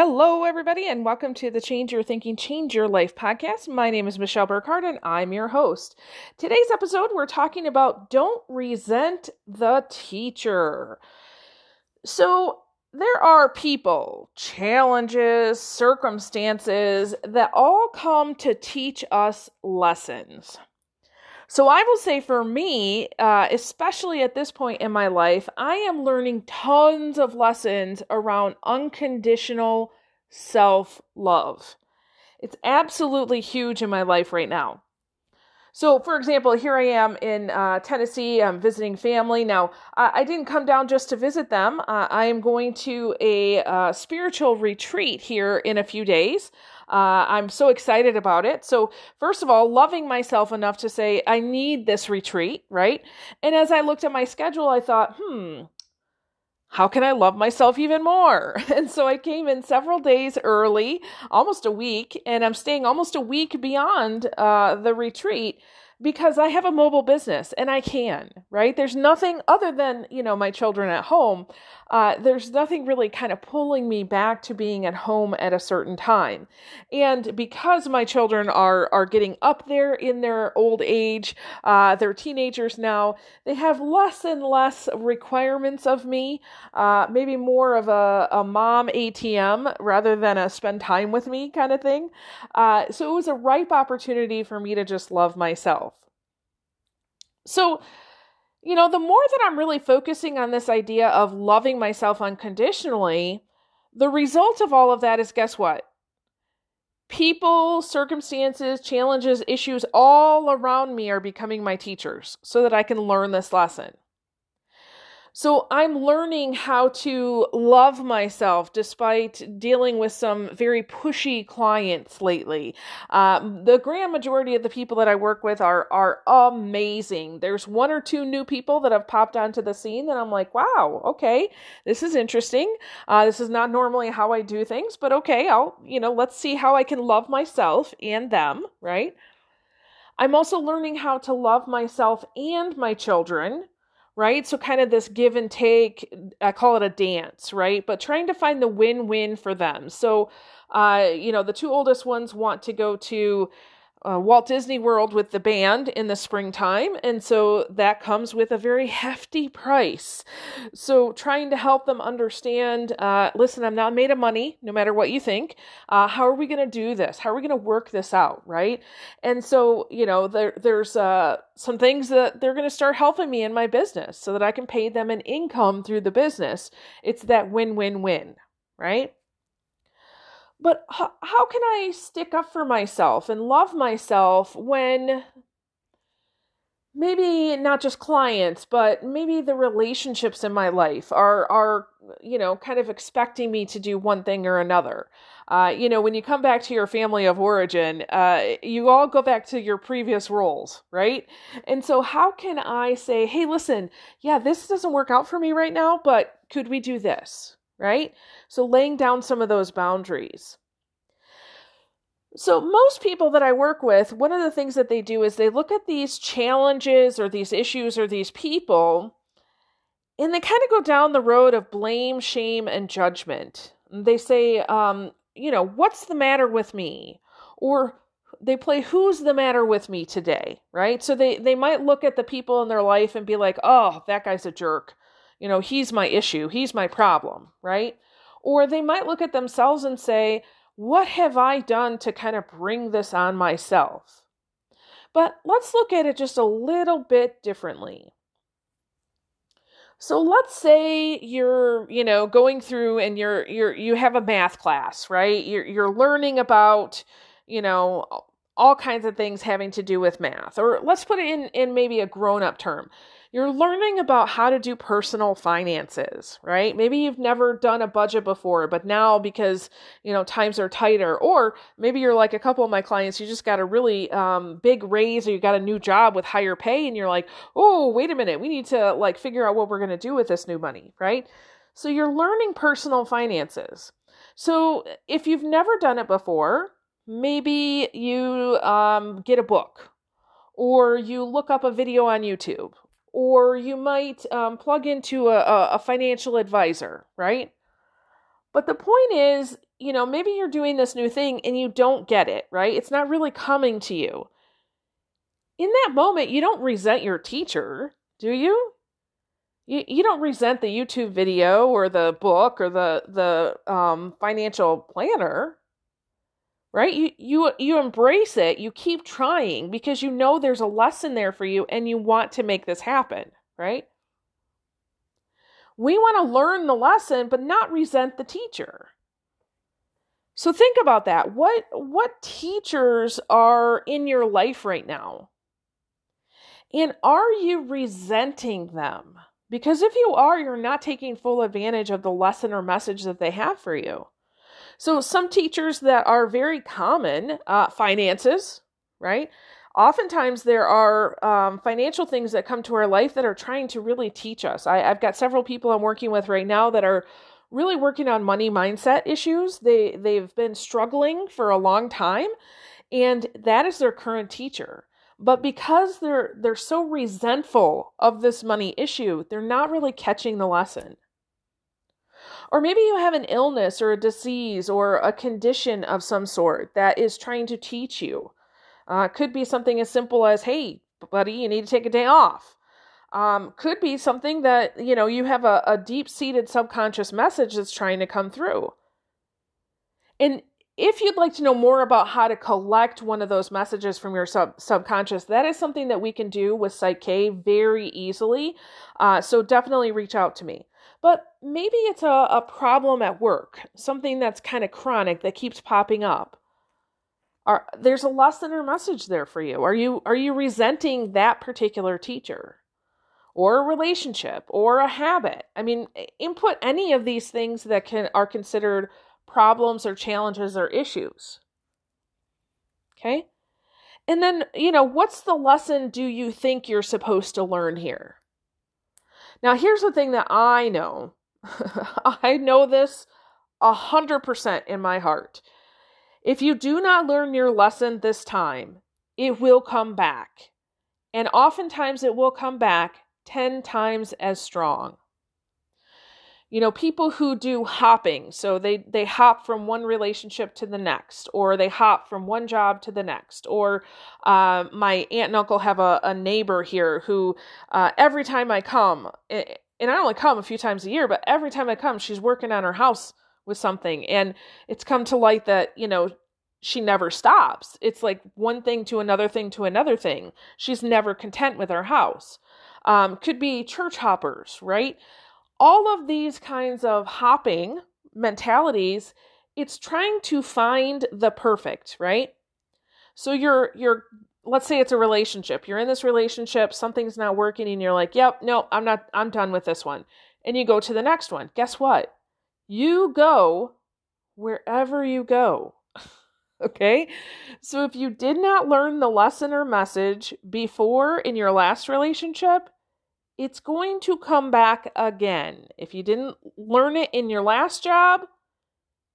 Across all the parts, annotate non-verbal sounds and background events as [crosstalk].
Hello, everybody, and welcome to the Change Your Thinking, Change Your Life podcast. My name is Michelle Burkhardt, and I'm your host. Today's episode, we're talking about don't resent the teacher. So, there are people, challenges, circumstances that all come to teach us lessons. So I will say for me, uh, especially at this point in my life, I am learning tons of lessons around unconditional self love. It's absolutely huge in my life right now. So, for example, here I am in uh, Tennessee. I'm visiting family. Now, I, didn't come down just to visit them. Uh, I am going to a uh, spiritual retreat here in a few days. Uh, I'm so excited about it. So, first of all, loving myself enough to say, I need this retreat, right? And as I looked at my schedule, I thought, hmm, how can I love myself even more? [laughs] And so I came in several days early, almost a week, and I'm staying almost a week beyond uh, the retreat because I have a mobile business and I can, right? There's nothing other than, you know, my children at home. Uh, there's nothing really kind of pulling me back to being at home at a certain time. And because my children are, are getting up there in their old age, uh, they're teenagers now, they have less and less requirements of me, uh, maybe more of a, a mom ATM rather than a spend time with me kind of thing. Uh, so it was a ripe opportunity for me to just love myself. So, you know, the more that I'm really focusing on this idea of loving myself unconditionally, the result of all of that is guess what? People, circumstances, challenges, issues all around me are becoming my teachers so that I can learn this lesson. So I'm learning how to love myself despite dealing with some very pushy clients lately. Um, the grand majority of the people that I work with are are amazing. There's one or two new people that have popped onto the scene, and I'm like, wow, okay, this is interesting. Uh, this is not normally how I do things, but okay, I'll you know let's see how I can love myself and them, right? I'm also learning how to love myself and my children right? So, kind of this give and take, I call it a dance, right? But trying to find the win win for them. So, uh, you know, the two oldest ones want to go to uh, Walt Disney World with the band in the springtime, and so that comes with a very hefty price. So, trying to help them understand uh, listen, I'm not made of money, no matter what you think. Uh, how are we going to do this? How are we going to work this out, right? And so, you know, there, there's uh, some things that they're going to start helping me in my business so that I can pay them an income through the business. It's that win win win, right? But how, how can I stick up for myself and love myself when maybe not just clients, but maybe the relationships in my life are are you know kind of expecting me to do one thing or another. Uh, you know, when you come back to your family of origin, uh, you all go back to your previous roles, right? And so, how can I say, hey, listen, yeah, this doesn't work out for me right now, but could we do this? Right? So laying down some of those boundaries. So, most people that I work with, one of the things that they do is they look at these challenges or these issues or these people and they kind of go down the road of blame, shame, and judgment. They say, um, you know, what's the matter with me? Or they play who's the matter with me today, right? So they, they might look at the people in their life and be like, oh, that guy's a jerk. You know, he's my issue, he's my problem, right? Or they might look at themselves and say, What have I done to kind of bring this on myself? But let's look at it just a little bit differently. So let's say you're, you know, going through and you're you're you have a math class, right? You're you're learning about, you know, all kinds of things having to do with math. Or let's put it in in maybe a grown-up term you're learning about how to do personal finances, right? Maybe you've never done a budget before, but now because, you know, times are tighter, or maybe you're like a couple of my clients, you just got a really um, big raise or you got a new job with higher pay and you're like, oh, wait a minute, we need to like figure out what we're going to do with this new money, right? So you're learning personal finances. So if you've never done it before, maybe you um, get a book or you look up a video on YouTube or you might um, plug into a, a financial advisor, right? But the point is, you know, maybe you're doing this new thing and you don't get it, right? It's not really coming to you. In that moment, you don't resent your teacher, do you? You, you don't resent the YouTube video or the book or the the um, financial planner, right? You you you embrace it. You keep trying because you know there's a lesson there for you and you want to make this happen, right? We want to learn the lesson but not resent the teacher. So think about that. What what teachers are in your life right now? And are you resenting them? Because if you are, you're not taking full advantage of the lesson or message that they have for you. So, some teachers that are very common, uh, finances, right? Oftentimes, there are um, financial things that come to our life that are trying to really teach us. I, I've got several people I'm working with right now that are really working on money mindset issues. They they've been struggling for a long time and that is their current teacher. But because they're they're so resentful of this money issue, they're not really catching the lesson. Or maybe you have an illness or a disease or a condition of some sort that is trying to teach you. Uh, could be something as simple as, hey, buddy, you need to take a day off um, could be something that you know you have a, a deep-seated subconscious message that's trying to come through and if you'd like to know more about how to collect one of those messages from your sub- subconscious, that is something that we can do with Psych-K very easily. Uh, so definitely reach out to me. But maybe it's a, a problem at work, something that's kind of chronic that keeps popping up. Are, there's a lesson or message there for you. Are you are you resenting that particular teacher? or a relationship or a habit. I mean, input any of these things that can are considered problems or challenges or issues. Okay? And then, you know, what's the lesson do you think you're supposed to learn here? Now, here's the thing that I know. [laughs] I know this a hundred percent in my heart. If you do not learn your lesson this time, it will come back. And oftentimes it will come back 10 times as strong. You know, people who do hopping, so they they hop from one relationship to the next, or they hop from one job to the next, or uh, my aunt and uncle have a, a neighbor here who uh, every time I come, and I only come a few times a year, but every time I come, she's working on her house with something, and it's come to light that you know she never stops. It's like one thing to another thing to another thing. She's never content with her house um, could be church hoppers, right? All of these kinds of hopping mentalities, it's trying to find the perfect, right? So you're you're let's say it's a relationship. You're in this relationship, something's not working and you're like, "Yep, no, I'm not I'm done with this one." And you go to the next one. Guess what? You go wherever you go. [laughs] okay? So if you did not learn the lesson or message before in your last relationship, it's going to come back again. If you didn't learn it in your last job,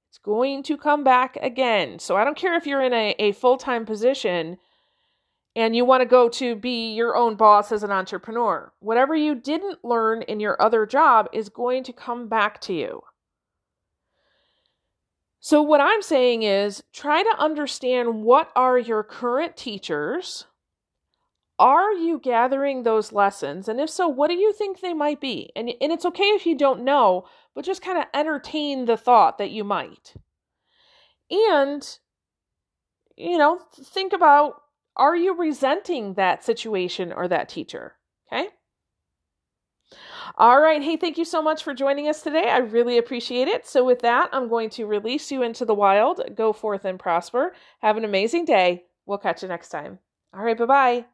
it's going to come back again. So I don't care if you're in a, a full time position and you want to go to be your own boss as an entrepreneur. Whatever you didn't learn in your other job is going to come back to you. So, what I'm saying is try to understand what are your current teachers are you gathering those lessons? And if so, what do you think they might be? And, and it's okay if you don't know, but just kind of entertain the thought that you might. And, you know, think about are you resenting that situation or that teacher? Okay. All right. Hey, thank you so much for joining us today. I really appreciate it. So, with that, I'm going to release you into the wild. Go forth and prosper. Have an amazing day. We'll catch you next time. All right. Bye bye.